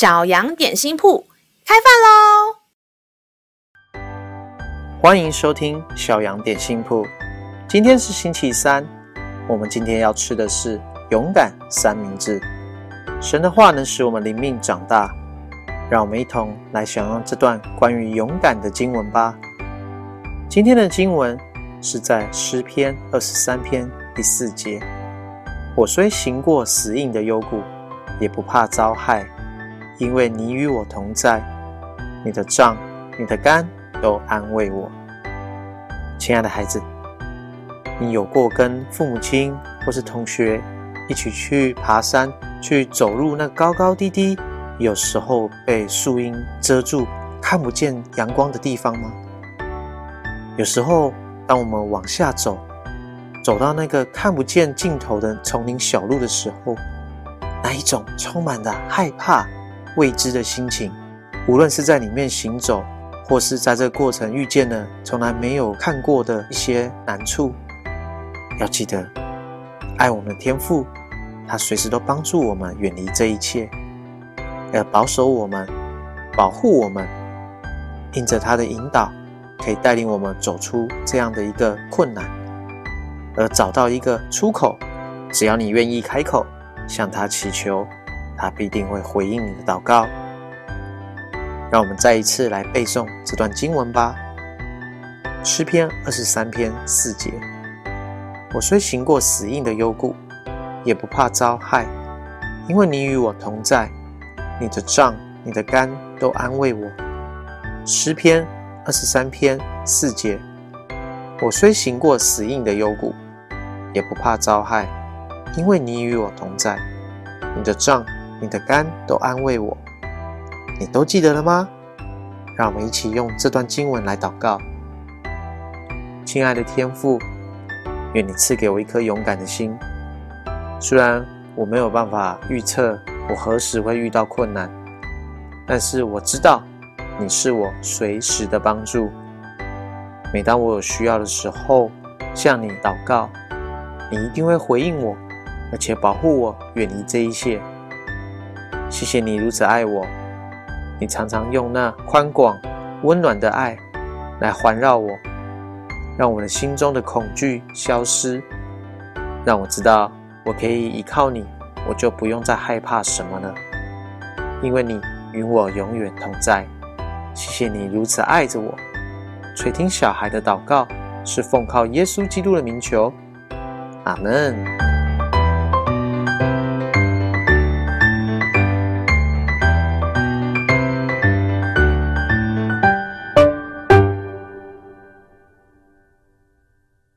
小羊点心铺开饭喽！欢迎收听小羊点心铺。今天是星期三，我们今天要吃的是勇敢三明治。神的话能使我们灵命长大，让我们一同来享用这段关于勇敢的经文吧。今天的经文是在诗篇二十三篇第四节：“我虽行过死荫的幽谷，也不怕遭害。”因为你与我同在，你的杖、你的竿都安慰我。亲爱的孩子，你有过跟父母亲或是同学一起去爬山，去走入那高高低低、有时候被树荫遮住、看不见阳光的地方吗？有时候，当我们往下走，走到那个看不见尽头的丛林小路的时候，那一种充满了害怕。未知的心情，无论是在里面行走，或是在这过程遇见了从来没有看过的一些难处，要记得，爱我们的天赋，他随时都帮助我们远离这一切，要保守我们，保护我们，因着他的引导，可以带领我们走出这样的一个困难，而找到一个出口。只要你愿意开口，向他祈求。他必定会回应你的祷告。让我们再一次来背诵这段经文吧。诗篇二十三篇四节：我虽行过死荫的幽谷，也不怕遭害，因为你与我同在，你的杖、你的竿都安慰我。诗篇二十三篇四节：我虽行过死荫的幽谷，也不怕遭害，因为你与我同在，你的杖。你的肝都安慰我，你都记得了吗？让我们一起用这段经文来祷告。亲爱的天父，愿你赐给我一颗勇敢的心。虽然我没有办法预测我何时会遇到困难，但是我知道你是我随时的帮助。每当我有需要的时候，向你祷告，你一定会回应我，而且保护我，远离这一切。谢谢你如此爱我，你常常用那宽广、温暖的爱来环绕我，让我的心中的恐惧消失，让我知道我可以依靠你，我就不用再害怕什么了，因为你与我永远同在。谢谢你如此爱着我，垂听小孩的祷告，是奉靠耶稣基督的名求，阿门。